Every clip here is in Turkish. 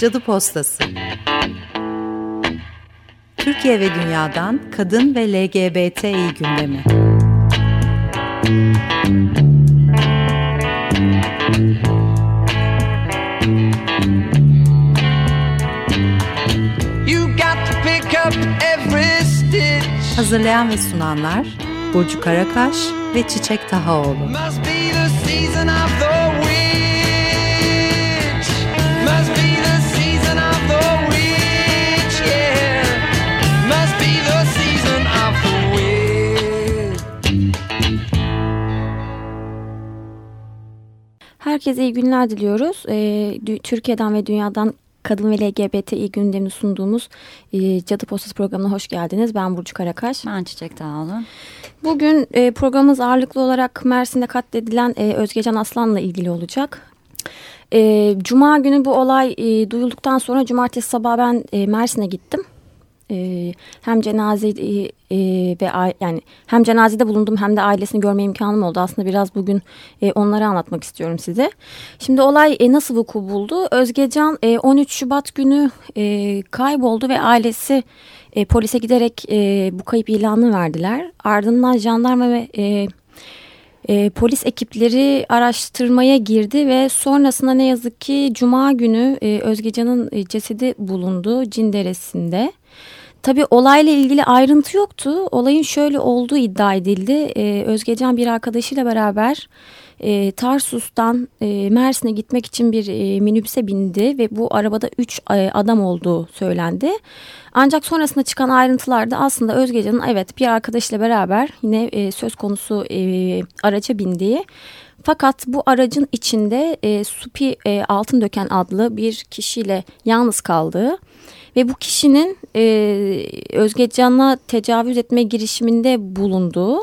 Cadı Postası. Türkiye ve Dünya'dan Kadın ve LGBTİ gündemi. Hazırlayan ve sunanlar Burcu Karakaş ve Çiçek Tahaoğlu. Must be the season of the Herkese iyi günler diliyoruz. Ee, Türkiye'den ve dünyadan kadın ve LGBTİ gündemini sunduğumuz e, Cadı Postası programına hoş geldiniz. Ben Burcu Karakaş. Ben Çiçek Dağlı. Bugün e, programımız ağırlıklı olarak Mersin'de katledilen e, Özgecan Aslan'la ilgili olacak. E, Cuma günü bu olay e, duyulduktan sonra cumartesi sabah ben e, Mersin'e gittim. E, hem cenaze e, e, ve yani hem cenazede bulundum hem de ailesini görme imkanım oldu. Aslında biraz bugün e, onları anlatmak istiyorum size. Şimdi olay e, nasıl vuku buldu? Özgecan e, 13 Şubat günü kayboldu ve ailesi polise giderek bu kayıp ilanını verdiler. Ardından jandarma ve e, polis ekipleri araştırmaya girdi ve sonrasında ne yazık ki Cuma günü e, Özgecan'ın cesedi bulundu Cinderesinde. Tabii olayla ilgili ayrıntı yoktu. Olayın şöyle olduğu iddia edildi. Ee, Özgecan bir arkadaşıyla beraber e, Tarsus'tan e, Mersin'e gitmek için bir e, minibüse bindi ve bu arabada 3 e, adam olduğu söylendi. Ancak sonrasında çıkan ayrıntılarda aslında Özgecan'ın evet bir arkadaşıyla beraber yine e, söz konusu e, araca bindiği fakat bu aracın içinde e, Supi e, Altındöken adlı bir kişiyle yalnız kaldığı ve bu kişinin e, Özgecan'a tecavüz etme girişiminde bulunduğu,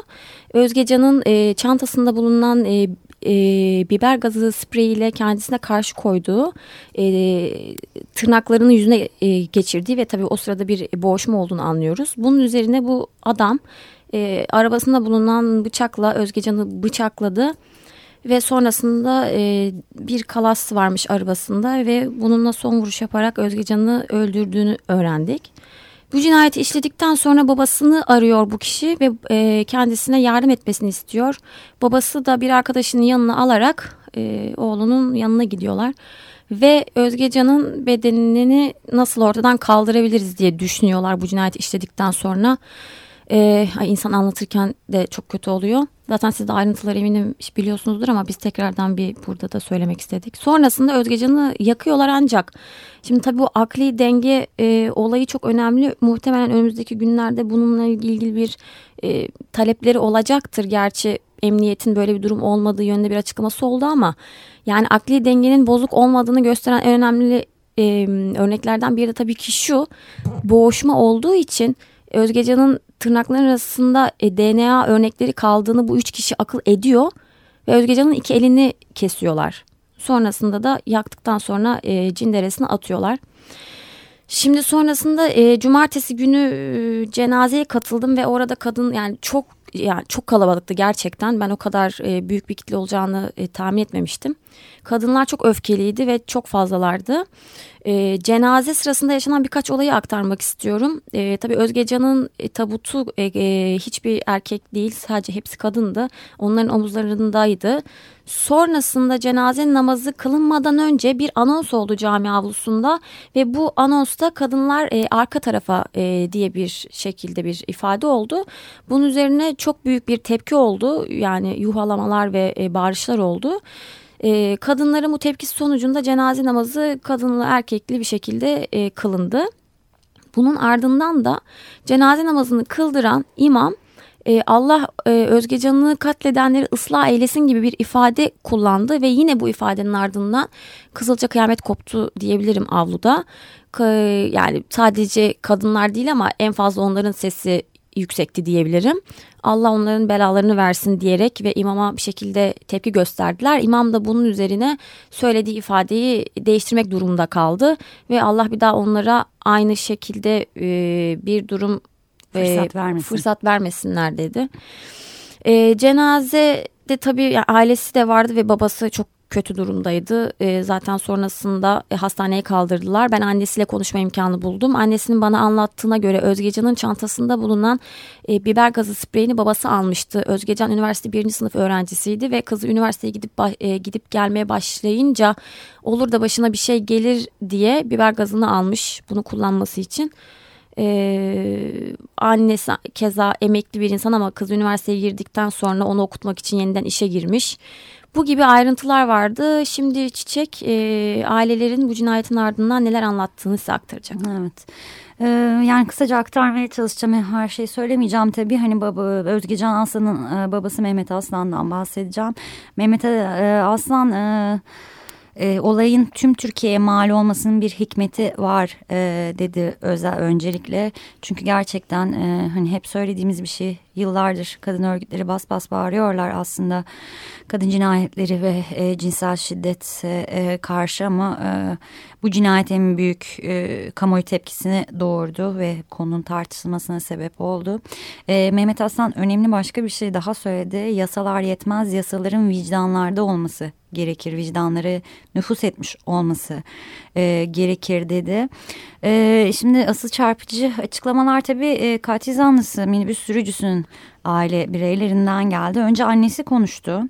Özgecan'ın e, çantasında bulunan e, e, biber gazı spreyiyle kendisine karşı koyduğu e, tırnaklarını yüzüne e, geçirdiği ve tabii o sırada bir boğuşma olduğunu anlıyoruz. Bunun üzerine bu adam e, arabasında bulunan bıçakla Özgecan'ı bıçakladı ve sonrasında e, bir kalas varmış arabasında ve bununla son vuruş yaparak Özgecan'ı öldürdüğünü öğrendik. Bu cinayeti işledikten sonra babasını arıyor bu kişi ve e, kendisine yardım etmesini istiyor. Babası da bir arkadaşının yanına alarak e, oğlunun yanına gidiyorlar. Ve Özgecan'ın bedenini nasıl ortadan kaldırabiliriz diye düşünüyorlar bu cinayeti işledikten sonra. Ee, insan anlatırken de çok kötü oluyor. Zaten siz de ayrıntıları eminim biliyorsunuzdur ama biz tekrardan bir burada da söylemek istedik. Sonrasında Özgecan'ı yakıyorlar ancak şimdi tabii bu akli denge e, olayı çok önemli. Muhtemelen önümüzdeki günlerde bununla ilgili bir e, talepleri olacaktır. Gerçi emniyetin böyle bir durum olmadığı yönünde bir açıklaması oldu ama yani akli dengenin bozuk olmadığını gösteren en önemli e, örneklerden biri de tabii ki şu boğuşma olduğu için Özgecan'ın tırnakların arasında e, DNA örnekleri kaldığını bu üç kişi akıl ediyor ve Özgecan'ın iki elini kesiyorlar. Sonrasında da yaktıktan sonra e, cinderesine atıyorlar. Şimdi sonrasında e, cumartesi günü e, cenazeye katıldım ve orada kadın yani çok yani çok kalabalıktı gerçekten. Ben o kadar e, büyük bir kitle olacağını e, tahmin etmemiştim. Kadınlar çok öfkeliydi ve çok fazlalardı. E, cenaze sırasında yaşanan birkaç olayı aktarmak istiyorum. E, tabii Özgecan'ın e, tabutu e, e, hiçbir erkek değil sadece hepsi kadındı. Onların omuzlarındaydı. Sonrasında cenaze namazı kılınmadan önce bir anons oldu cami avlusunda ve bu anonsta kadınlar e, arka tarafa e, diye bir şekilde bir ifade oldu. Bunun üzerine çok büyük bir tepki oldu yani yuhalamalar ve e, bağırışlar oldu. E, kadınların bu tepkisi sonucunda cenaze namazı kadınlı erkekli bir şekilde e, kılındı. Bunun ardından da cenaze namazını kıldıran imam e, Allah e, Özgecan'ı katledenleri ıslah eylesin gibi bir ifade kullandı ve yine bu ifadenin ardından Kızılca kıyamet koptu diyebilirim avluda. Yani sadece kadınlar değil ama en fazla onların sesi yüksekti diyebilirim. Allah onların belalarını versin diyerek ve imama bir şekilde tepki gösterdiler. İmam da bunun üzerine söylediği ifadeyi değiştirmek durumunda kaldı ve Allah bir daha onlara aynı şekilde e, bir durum fırsat, e, vermesin. fırsat vermesinler dedi. E, cenaze de tabii yani ailesi de vardı ve babası çok kötü durumdaydı. E, zaten sonrasında e, hastaneye kaldırdılar. Ben annesiyle konuşma imkanı buldum. Annesinin bana anlattığına göre Özgecan'ın çantasında bulunan e, biber gazı spreyini babası almıştı. Özgecan üniversite birinci sınıf öğrencisiydi ve kızı üniversiteye gidip e, gidip gelmeye başlayınca olur da başına bir şey gelir diye biber gazını almış bunu kullanması için. Ee, annesi keza emekli bir insan ama kız üniversiteye girdikten sonra onu okutmak için yeniden işe girmiş. Bu gibi ayrıntılar vardı. Şimdi Çiçek e, ailelerin bu cinayetin ardından neler anlattığını size aktaracak. Evet. Ee, yani kısaca aktarmaya çalışacağım. Her şeyi söylemeyeceğim tabii. Hani baba Özgecan Aslan'ın e, babası Mehmet Aslan'dan bahsedeceğim. Mehmet e, Aslan... E, e, olayın tüm Türkiye'ye mal olmasının bir hikmeti var e, dedi Özel öncelikle. Çünkü gerçekten e, hani hep söylediğimiz bir şey yıllardır kadın örgütleri bas bas bağırıyorlar aslında kadın cinayetleri ve e, cinsel şiddet e, karşı ama e, bu cinayet en büyük e, kamuoyu tepkisini doğurdu ve konunun tartışılmasına sebep oldu. E, Mehmet Aslan önemli başka bir şey daha söyledi. Yasalar yetmez yasaların vicdanlarda olması gerekir. Vicdanları nüfus etmiş olması e, gerekir dedi. E, şimdi asıl çarpıcı açıklamalar tabii e, katil zanlısı minibüs sürücüsünün aile bireylerinden geldi. Önce annesi konuştu.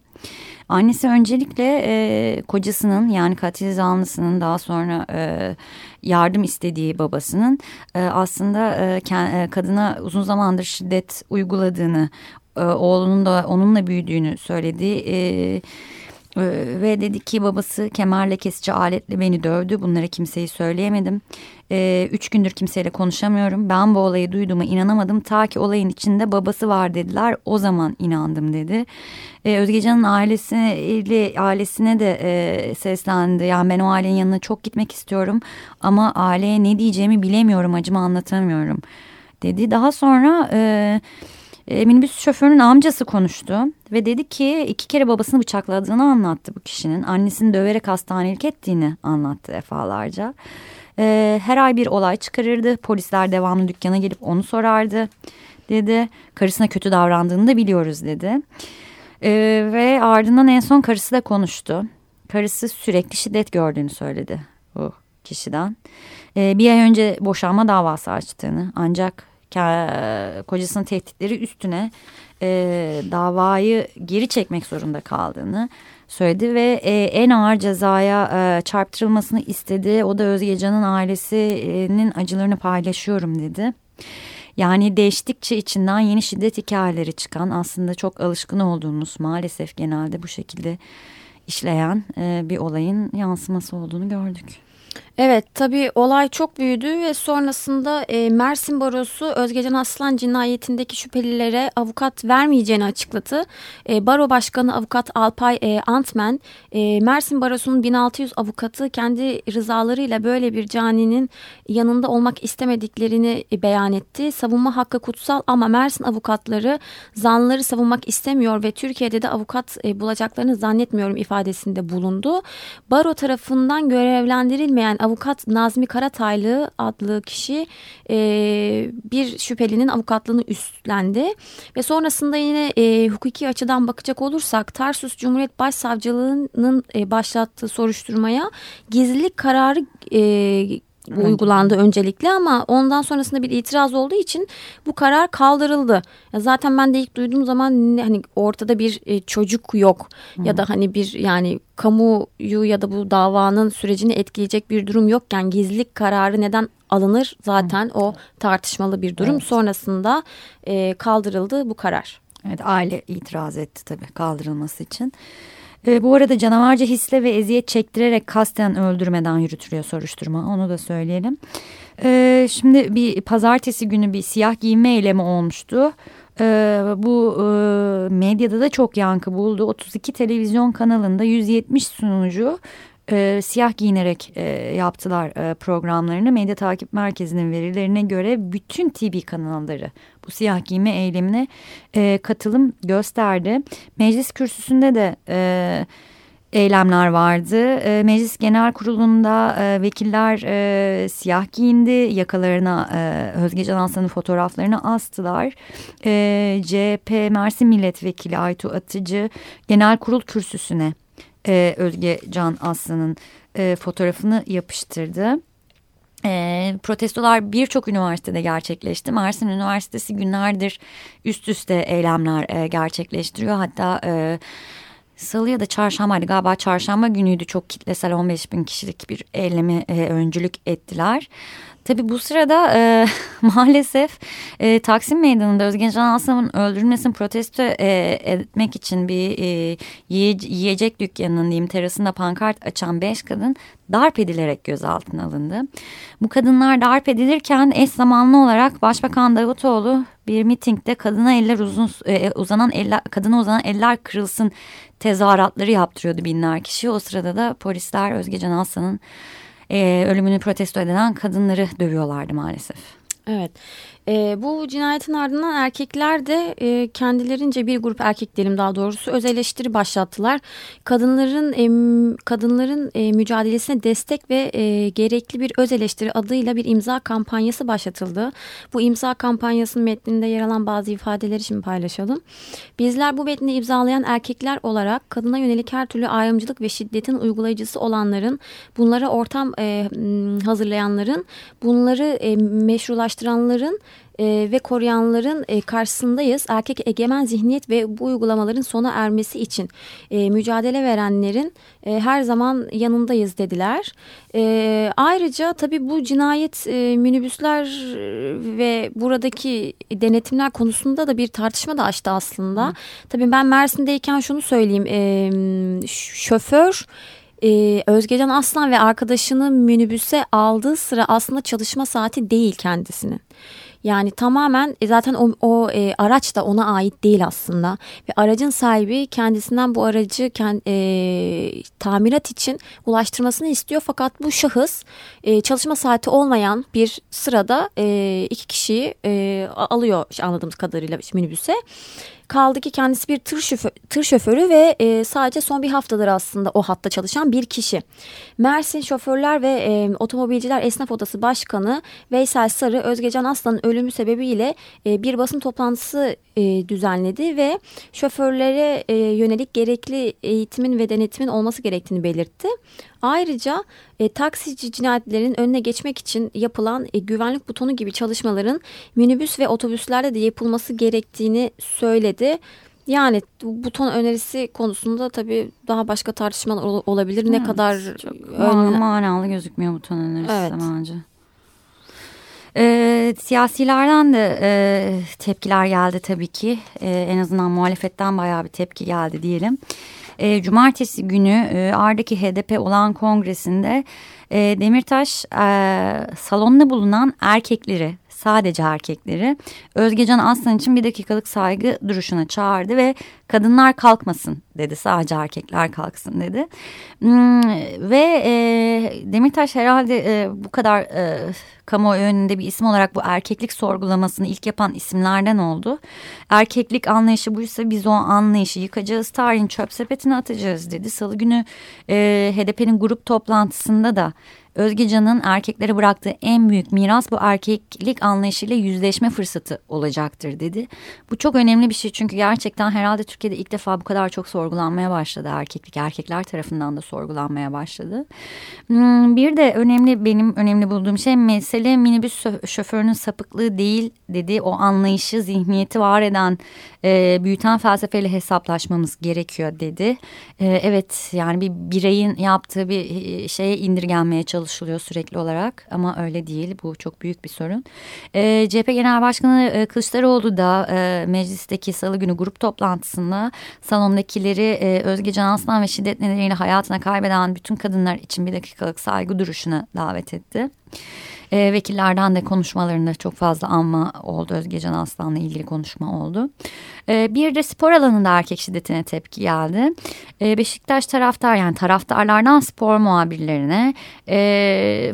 Annesi öncelikle e, kocasının yani katil zanlısının daha sonra e, yardım istediği babasının e, aslında e, e, kadına uzun zamandır şiddet uyguladığını, e, oğlunun da onunla büyüdüğünü söyledi. E, ve dedi ki babası kemerle kesici aletle beni dövdü. Bunları kimseyi söyleyemedim. Ee, üç gündür kimseyle konuşamıyorum. Ben bu olayı duyduğuma inanamadım. Ta ki olayın içinde babası var dediler. O zaman inandım dedi. Ee, Özgecan'ın ailesine, ailesine de e, seslendi. Yani ben o ailenin yanına çok gitmek istiyorum. Ama aileye ne diyeceğimi bilemiyorum. Acımı anlatamıyorum dedi. Daha sonra... E, e, minibüs şoförünün amcası konuştu ve dedi ki iki kere babasını bıçakladığını anlattı bu kişinin. Annesini döverek hastanelik ettiğini anlattı defalarca. E, her ay bir olay çıkarırdı. Polisler devamlı dükkana gelip onu sorardı dedi. Karısına kötü davrandığını da biliyoruz dedi. E, ve ardından en son karısı da konuştu. Karısı sürekli şiddet gördüğünü söyledi bu kişiden. E, bir ay önce boşanma davası açtığını ancak kocasının tehditleri üstüne e, davayı geri çekmek zorunda kaldığını söyledi ve e, en ağır cezaya e, çarptırılmasını istedi. O da Özgecan'ın ailesinin acılarını paylaşıyorum dedi. Yani değiştikçe içinden yeni şiddet hikayeleri çıkan aslında çok alışkın olduğumuz maalesef genelde bu şekilde işleyen e, bir olayın yansıması olduğunu gördük. Evet tabii olay çok büyüdü ve sonrasında e, Mersin Barosu Özgecan Aslan cinayetindeki şüphelilere avukat vermeyeceğini açıkladı. E, Baro Başkanı Avukat Alpay e, Antmen e, Mersin Barosu'nun 1600 avukatı kendi rızalarıyla böyle bir caninin yanında olmak istemediklerini e, beyan etti. Savunma hakkı kutsal ama Mersin avukatları zanlıları savunmak istemiyor ve Türkiye'de de avukat e, bulacaklarını zannetmiyorum ifadesinde bulundu. Baro tarafından görevlendirilmeyen avukat Nazmi Karataylı adlı kişi e, bir şüphelinin avukatlığını üstlendi. Ve sonrasında yine e, hukuki açıdan bakacak olursak Tarsus Cumhuriyet Başsavcılığı'nın e, başlattığı soruşturmaya gizlilik kararı e, uygulandı öncelikle ama ondan sonrasında bir itiraz olduğu için bu karar kaldırıldı. Ya zaten ben de ilk duyduğum zaman hani ortada bir e, çocuk yok Hı. ya da hani bir yani kamuyu ya da bu davanın sürecini etkileyecek bir durum yokken gizlilik kararı neden alınır zaten Hı. o tartışmalı bir durum. Evet. Sonrasında e, kaldırıldı bu karar. Evet aile itiraz etti tabii kaldırılması için. E, bu arada canavarca hisle ve eziyet çektirerek kasten öldürmeden yürütülüyor soruşturma. Onu da söyleyelim. E, şimdi bir pazartesi günü bir siyah giyinme eylemi olmuştu. E, bu e, medyada da çok yankı buldu. 32 televizyon kanalında 170 sunucu e, siyah giyinerek e, yaptılar e, programlarını. Medya Takip Merkezi'nin verilerine göre bütün TV kanalları bu siyah giyme eylemine e, katılım gösterdi. Meclis kürsüsünde de e, eylemler vardı. E, Meclis Genel Kurulu'nda e, vekiller e, siyah giyindi. Yakalarına e, Özge Can fotoğraflarını astılar. E, CHP Mersin Milletvekili Aytu Atıcı Genel Kurul kürsüsüne e, Özge Can Aslan'ın e, fotoğrafını yapıştırdı. E, protestolar birçok üniversitede gerçekleşti. Mersin Üniversitesi günlerdir üst üste eylemler e, gerçekleştiriyor. Hatta e, salı ya da çarşambaydı galiba çarşamba günüydü çok kitlesel 15 bin kişilik bir eylemi e, öncülük ettiler. Tabi bu sırada e, maalesef e, Taksim Meydanı'nda Özgen Can Aslan'ın öldürülmesini protesto e, etmek için bir e, yiyecek dükkanının diyeyim terasında pankart açan beş kadın darp edilerek gözaltına alındı. Bu kadınlar darp edilirken eş zamanlı olarak Başbakan Davutoğlu bir mitingde kadına eller uzun e, uzanan eller kadına uzanan eller kırılsın tezahüratları yaptırıyordu binler kişi. O sırada da polisler Özge Can Aslan'ın e, ölümünü protesto eden kadınları dövüyorlardı maalesef. Evet. E, bu cinayetin ardından erkekler de e, kendilerince bir grup erkek diyelim daha doğrusu öz eleştiri başlattılar. Kadınların e, kadınların e, mücadelesine destek ve e, gerekli bir öz eleştiri adıyla bir imza kampanyası başlatıldı. Bu imza kampanyasının metninde yer alan bazı ifadeleri şimdi paylaşalım. Bizler bu metni imzalayan erkekler olarak kadına yönelik her türlü ayrımcılık ve şiddetin uygulayıcısı olanların, bunlara ortam e, hazırlayanların, bunları e, meşrulaştıranların e, ve koruyanların e, karşısındayız. Erkek egemen zihniyet ve bu uygulamaların sona ermesi için e, mücadele verenlerin e, her zaman yanındayız dediler. E, ayrıca tabii bu cinayet e, minibüsler ve buradaki denetimler konusunda da bir tartışma da açtı aslında. Hı. Tabii ben Mersin'deyken şunu söyleyeyim. E, şoför ee, Özgecan Aslan ve arkadaşını minibüse aldığı sıra aslında çalışma saati değil kendisinin. Yani tamamen e, zaten o, o e, araç da ona ait değil aslında ve aracın sahibi kendisinden bu aracı kend, e, tamirat için ulaştırmasını istiyor fakat bu şahıs e, çalışma saati olmayan bir sırada e, iki kişiyi e, alıyor anladığımız kadarıyla minibüse. Kaldı ki kendisi bir tır, şoför, tır şoförü ve e, sadece son bir haftadır aslında o hatta çalışan bir kişi. Mersin Şoförler ve e, Otomobilciler Esnaf Odası Başkanı Veysel Sarı Özgecan Aslan'ın ölümü sebebiyle e, bir basın toplantısı e, düzenledi ve şoförlere e, yönelik gerekli eğitimin ve denetimin olması gerektiğini belirtti. Ayrıca e, taksici cinayetlerinin önüne geçmek için yapılan e, güvenlik butonu gibi çalışmaların minibüs ve otobüslerde de yapılması gerektiğini söyledi. Yani buton önerisi konusunda tabii daha başka tartışmalar olabilir. Evet, ne kadar ön... manalı gözükmüyor buton önerisi evet. bence. E, siyasilerden de e, tepkiler geldi tabii ki. E, en azından muhalefetten bayağı bir tepki geldi diyelim. E, cumartesi günü e, Arda'ki HDP olan kongresinde e, Demirtaş e, salonda bulunan erkekleri sadece erkekleri Özgecan Aslan için bir dakikalık saygı duruşuna çağırdı ve kadınlar kalkmasın dedi sadece erkekler kalksın dedi hmm, ve e, Demirtaş herhalde e, bu kadar e, kamuoyu önünde bir isim olarak bu erkeklik sorgulamasını ilk yapan isimlerden oldu. Erkeklik anlayışı buysa biz o anlayışı yıkacağız tarihin çöp sepetine atacağız dedi. Salı günü e, HDP'nin grup toplantısında da Özgecan'ın erkeklere bıraktığı en büyük miras bu erkeklik anlayışıyla yüzleşme fırsatı olacaktır dedi. Bu çok önemli bir şey çünkü gerçekten herhalde Türkiye'de ilk defa bu kadar çok sorgulanmaya başladı erkeklik. Erkekler tarafından da sorgulanmaya başladı. Hmm, bir de önemli benim önemli bulduğum şey mesele minibüs şoförünün sapıklığı değil dedi. O anlayışı, zihniyeti var eden, e, büyüten felsefeyle hesaplaşmamız gerekiyor dedi. E, evet yani bir bireyin yaptığı bir e, şeye indirgenmeye çalışılıyor sürekli olarak ama öyle değil. Bu çok büyük bir sorun. E, CHP Genel Başkanı e, Kılıçdaroğlu da e, meclisteki salı günü grup toplantısında salondakileri e, Özge Can Aslan ve şiddet nedeniyle hayatına kaybeden bütün kadınlar için bir dakikalık saygı duruşuna davet etti. E, vekillerden de konuşmalarında çok fazla anma oldu. Özgecan Aslan'la ilgili konuşma oldu. E, bir de spor alanında erkek şiddetine tepki geldi. E, Beşiktaş taraftar yani taraftarlardan spor muhabirlerine e,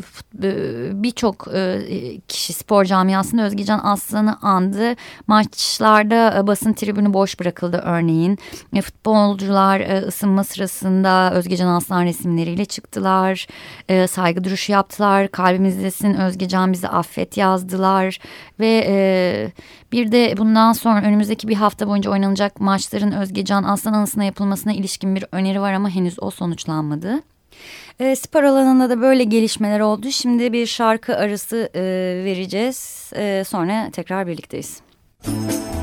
birçok e, kişi spor camiasında Özgecan Aslan'ı andı. Maçlarda e, basın tribünü boş bırakıldı örneğin. E, futbolcular e, ısınma sırasında Özgecan Aslan resimleriyle çıktılar. E, saygı duruşu yaptılar. Kalbim izlesin Özgecan bizi affet yazdılar ve e, bir de bundan sonra önümüzdeki bir hafta boyunca oynanacak maçların Özgecan Aslan Anısı'na yapılmasına ilişkin bir öneri var ama henüz o sonuçlanmadı. E, spor alanında da böyle gelişmeler oldu. Şimdi bir şarkı arası e, vereceğiz. E, sonra tekrar birlikteyiz. Çoktandır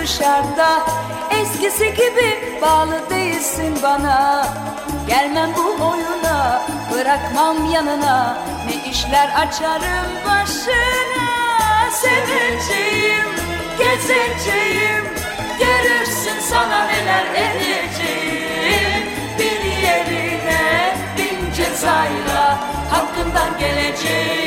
dışarıda Eskisi gibi bağlı değilsin bana. Gelmem bu oyuna bırakmam yanına. Ne işler açarım başına? Seveceğim, gezeceğim. Görürsün sana neler edeceğim. Bir yerine bin cezayla Hakkından geleceğim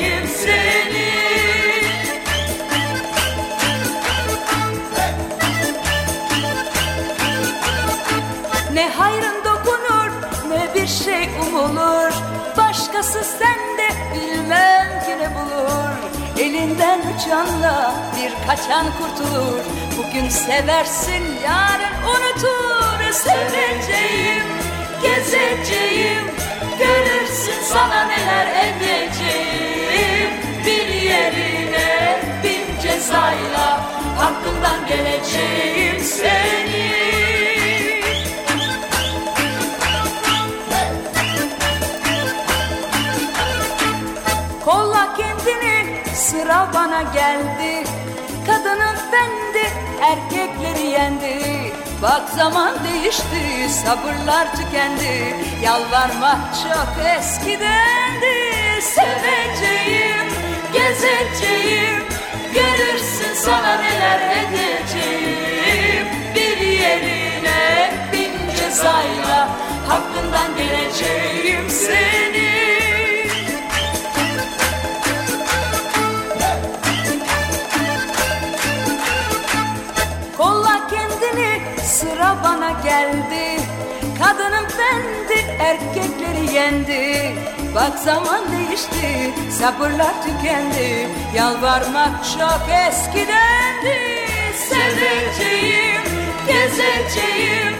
Başkası sende bilmem ki ne bulur. Elinden uçanla bir kaçan kurtulur. Bugün seversin yarın unutur. Seveceğim, gezeceğim. Görürsün sana neler edeceğim. Bir yerine bin cezayla Hakkından geleceğim seni bana geldi. Kadının bendi erkekleri yendi. Bak zaman değişti sabırlar tükendi. Yalvarmak çok eskidendi. Seveceğim gezeceğim. Görürsün sana neler edeceğim. Bir yerine bin cezayla Hakkından geleceğim seni geldi. Kadının bendi erkekleri yendi. Bak zaman değişti sabırlar tükendi. Yalvarmak çok eskidendi. Seveceğim, gezeceğim.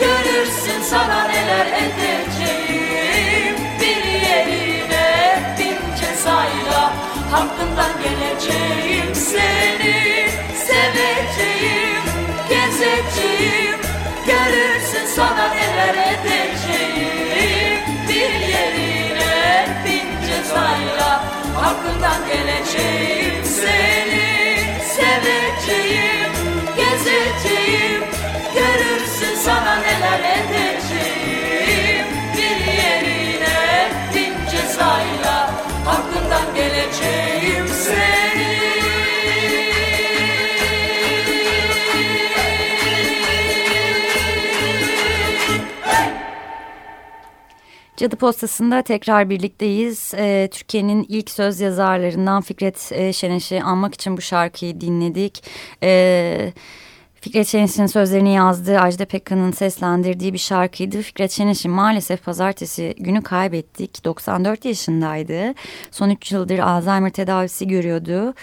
Görürsün sana neler edeceğim. Bir yerine bin cezayla Hakkından geleceğim. Seni Seveceğim, gezeceğim Görürsün sana neler edeceğim. Bir yerine bin cezayla Hakkından geleceğim. Seni Seveceğim, gezeceğim. Görürsün sana neler edeceğim. Bir yerine bin cezayla Hakkından geleceğim. Seni Cadı Postası'nda tekrar birlikteyiz. Ee, Türkiye'nin ilk söz yazarlarından Fikret e, Şeneş'i anmak için bu şarkıyı dinledik. Ee, Fikret Şeneş'in sözlerini yazdığı, Ajda Pekkan'ın seslendirdiği bir şarkıydı. Fikret Şeneş'i maalesef pazartesi günü kaybettik. 94 yaşındaydı. Son 3 yıldır Alzheimer tedavisi görüyordu.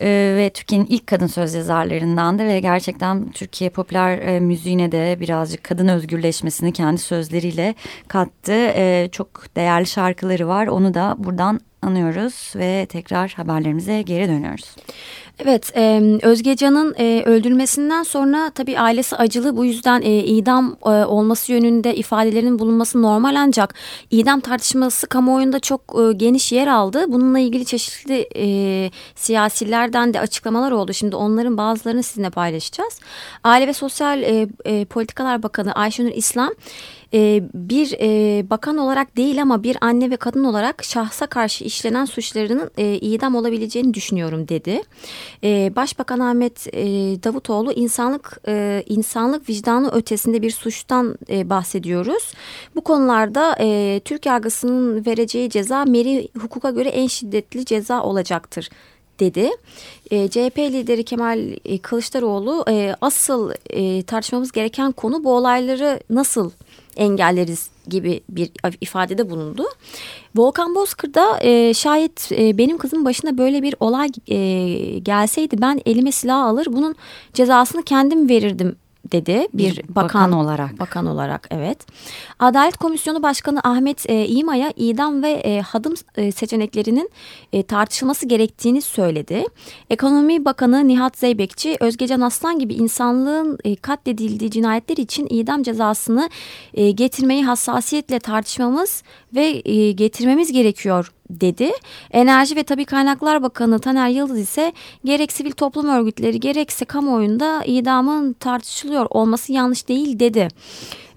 Ee, ve Türkiye'nin ilk kadın söz yazarlarındandı ve gerçekten Türkiye popüler e, müziğine de birazcık kadın özgürleşmesini kendi sözleriyle kattı. Ee, çok değerli şarkıları var. Onu da buradan anıyoruz ve tekrar haberlerimize geri dönüyoruz. Evet, e, Özgecan'ın e, öldürülmesinden sonra tabii ailesi acılı bu yüzden e, idam e, olması yönünde ifadelerin bulunması normal ancak idam tartışması kamuoyunda çok e, geniş yer aldı. Bununla ilgili çeşitli e, siyasilerden de açıklamalar oldu. Şimdi onların bazılarını sizinle paylaşacağız. Aile ve Sosyal e, e, Politikalar Bakanı Ayşenur İslam e, bir e, bakan olarak değil ama bir anne ve kadın olarak şahsa karşı işlenen suçlarının e, idam olabileceğini düşünüyorum dedi. E, Başbakan Ahmet e, Davutoğlu insanlık insanlık vicdanı ötesinde bir suçtan bahsediyoruz. Bu konularda Türk yargısının vereceği ceza meri hukuka göre en şiddetli ceza olacaktır dedi. E, CHP lideri Kemal Kılıçdaroğlu e, asıl e, tartışmamız gereken konu bu olayları nasıl engelleriz gibi bir ifadede bulundu. Volkan Bozkır da e, şayet e, benim kızımın başına böyle bir olay e, gelseydi ben elime silah alır bunun cezasını kendim verirdim dedi bir, bir bakan, bakan olarak. Bakan olarak evet. Adalet Komisyonu Başkanı Ahmet e, İma'ya idam ve e, hadım e, seçeneklerinin e, tartışılması gerektiğini söyledi. Ekonomi Bakanı Nihat Zeybekçi Özgecan Aslan gibi insanlığın e, katledildiği cinayetler için idam cezasını e, getirmeyi hassasiyetle tartışmamız ve e, getirmemiz gerekiyor dedi. Enerji ve Tabi Kaynaklar Bakanı Taner Yıldız ise gerek sivil toplum örgütleri gerekse kamuoyunda idamın tartışılıyor olması yanlış değil dedi.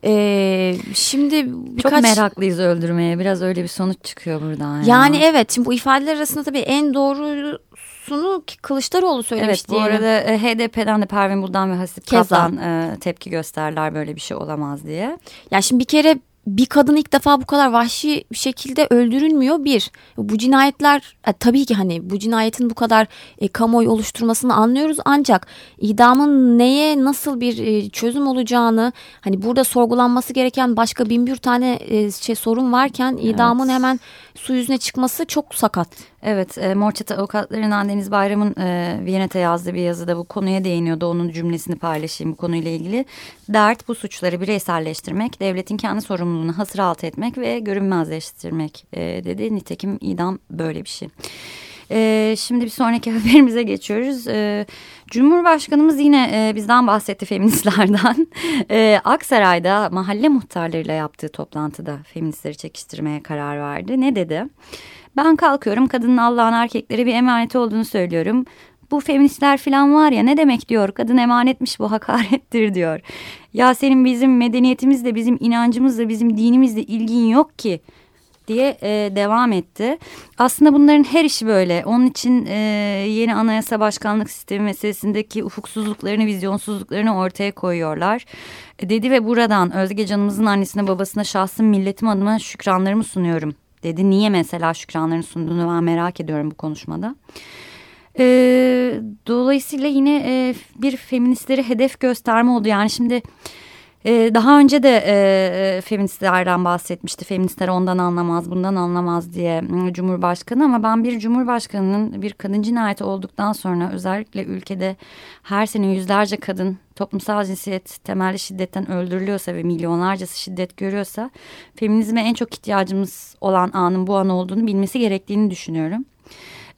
Ee, şimdi birkaç... Çok meraklıyız öldürmeye. Biraz öyle bir sonuç çıkıyor buradan. Yani, yani evet. Şimdi bu ifadeler arasında tabii en doğrusunu Kılıçdaroğlu söylemiş evet, bu arada e, HDP'den de Pervin Buldan ve Hasip Kazan e, tepki gösterler böyle bir şey olamaz diye. Ya şimdi bir kere bir kadın ilk defa bu kadar vahşi bir şekilde öldürülmüyor bir. Bu cinayetler e, tabii ki hani bu cinayetin bu kadar e, kamuoyu oluşturmasını anlıyoruz ancak idamın neye nasıl bir e, çözüm olacağını hani burada sorgulanması gereken başka bin bir tane e, şey sorun varken idamın evet. hemen su yüzüne çıkması çok sakat. Evet, e, Morçata avukatlarından Deniz Bayram'ın e, Viyanet'e yazdığı bir yazıda bu konuya değiniyordu. Onun cümlesini paylaşayım bu konuyla ilgili. Dert bu suçları bireyselleştirmek, devletin kendi sorumluluğunu hasır altı etmek ve görünmezleştirmek e, dedi. Nitekim idam böyle bir şey. E, şimdi bir sonraki haberimize geçiyoruz. E, Cumhurbaşkanımız yine e, bizden bahsetti feministlerden. E, Aksaray'da mahalle muhtarlarıyla yaptığı toplantıda feministleri çekiştirmeye karar verdi. Ne dedi? Ben kalkıyorum kadının Allah'ın erkeklere bir emaneti olduğunu söylüyorum. Bu feministler falan var ya ne demek diyor kadın emanetmiş bu hakarettir diyor. Ya senin bizim medeniyetimizle bizim inancımızla bizim dinimizle ilgin yok ki diye e, devam etti. Aslında bunların her işi böyle. Onun için e, yeni anayasa başkanlık sistemi meselesindeki ufuksuzluklarını, vizyonsuzluklarını ortaya koyuyorlar. E, dedi ve buradan Özge canımızın annesine babasına şahsım milletim adıma şükranlarımı sunuyorum dedi. Niye mesela şükranlarını sunduğunu ben merak ediyorum bu konuşmada. E, dolayısıyla yine e, bir feministleri hedef gösterme oldu. Yani şimdi ee, daha önce de e, e, feministlerden bahsetmişti. Feministler ondan anlamaz, bundan anlamaz diye Cumhurbaşkanı. Ama ben bir Cumhurbaşkanının bir kadın cinayeti olduktan sonra özellikle ülkede her sene yüzlerce kadın toplumsal cinsiyet temelli şiddetten öldürülüyorsa ve milyonlarcası şiddet görüyorsa feminizme en çok ihtiyacımız olan anın bu an olduğunu bilmesi gerektiğini düşünüyorum.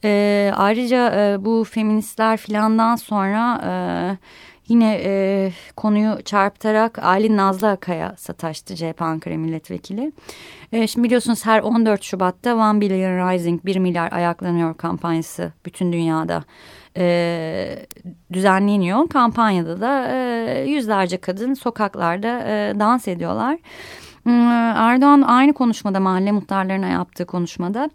E, ayrıca e, bu feministler filandan sonra... E, Yine e, konuyu çarpıtarak Ali Nazlı Akay'a sataştı CHP Ankara Milletvekili. E, şimdi biliyorsunuz her 14 Şubat'ta One Billion Rising 1 milyar ayaklanıyor kampanyası bütün dünyada e, düzenleniyor. Kampanyada da e, yüzlerce kadın sokaklarda e, dans ediyorlar. Erdoğan aynı konuşmada mahalle muhtarlarına yaptığı konuşmada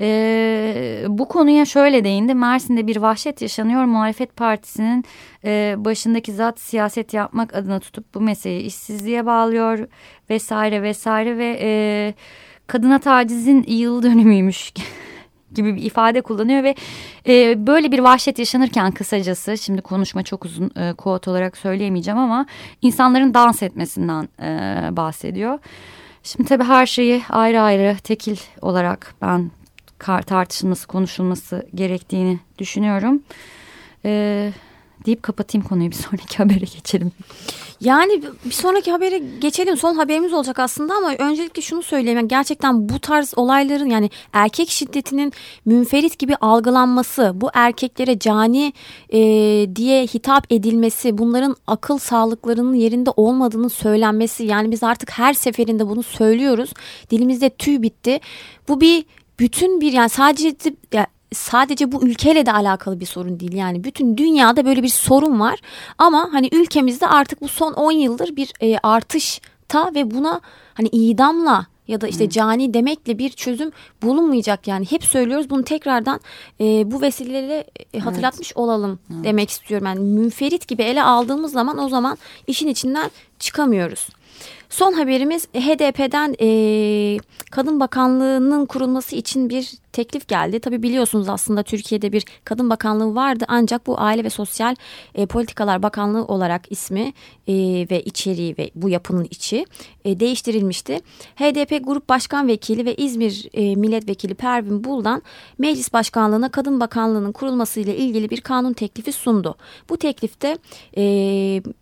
e, bu konuya şöyle değindi. Mersin'de bir vahşet yaşanıyor. Muhalefet Partisi'nin e, başındaki zat siyaset yapmak adına tutup bu meseleyi işsizliğe bağlıyor vesaire vesaire ve e, kadına tacizin yıl dönümüymüş gibi bir ifade kullanıyor ve e, böyle bir vahşet yaşanırken kısacası şimdi konuşma çok uzun e, quote olarak söyleyemeyeceğim ama insanların dans etmesinden e, bahsediyor. Şimdi tabii her şeyi ayrı ayrı tekil olarak ben tartışılması konuşulması gerektiğini düşünüyorum. Evet deyip kapatayım konuyu bir sonraki habere geçelim. Yani bir sonraki habere geçelim. Son haberimiz olacak aslında ama öncelikle şunu söyleyeyim. Yani gerçekten bu tarz olayların yani erkek şiddetinin münferit gibi algılanması, bu erkeklere cani e, diye hitap edilmesi, bunların akıl sağlıklarının yerinde olmadığını söylenmesi. Yani biz artık her seferinde bunu söylüyoruz. Dilimizde tüy bitti. Bu bir bütün bir yani sadece ya sadece bu ülkeyle de alakalı bir sorun değil. Yani bütün dünyada böyle bir sorun var. Ama hani ülkemizde artık bu son 10 yıldır bir e, artışta ve buna hani idamla ya da işte cani demekle bir çözüm bulunmayacak yani hep söylüyoruz bunu tekrardan e, bu vesileyle e, hatırlatmış evet. olalım evet. demek istiyorum yani münferit gibi ele aldığımız zaman o zaman işin içinden çıkamıyoruz. Son haberimiz HDP'den e, Kadın Bakanlığı'nın kurulması için bir teklif geldi. Tabi biliyorsunuz aslında Türkiye'de bir kadın bakanlığı vardı ancak bu Aile ve Sosyal e, Politikalar Bakanlığı olarak ismi e, ve içeriği ve bu yapının içi e, değiştirilmişti. HDP Grup Başkan Vekili ve İzmir e, Milletvekili Pervin Buldan Meclis Başkanlığı'na Kadın Bakanlığı'nın kurulmasıyla ilgili bir kanun teklifi sundu. Bu teklifte e,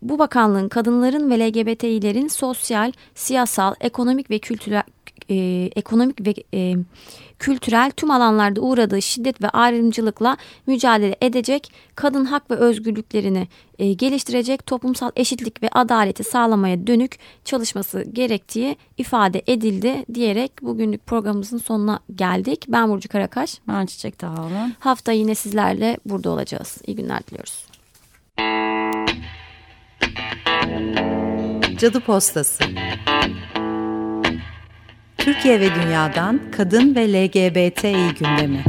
bu bakanlığın kadınların ve LGBTİ'lerin sosyal, siyasal, ekonomik ve kültürel e, ekonomik ve e, kültürel tüm alanlarda uğradığı şiddet ve ayrımcılıkla mücadele edecek, kadın hak ve özgürlüklerini e, geliştirecek, toplumsal eşitlik ve adaleti sağlamaya dönük çalışması gerektiği ifade edildi diyerek bugünlük programımızın sonuna geldik. Ben Burcu Karakaş. Ben Çiçek Dağlı. Hafta yine sizlerle burada olacağız. İyi günler diliyoruz. Cadı Postası Türkiye ve dünyadan kadın ve LGBTİ gündemi.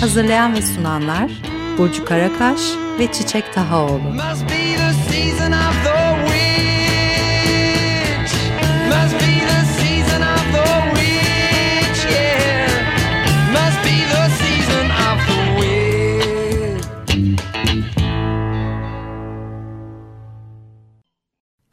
Hazırlayan ve sunanlar Burcu Karakaş ve Çiçek Tahaoğlu. Must be the season of the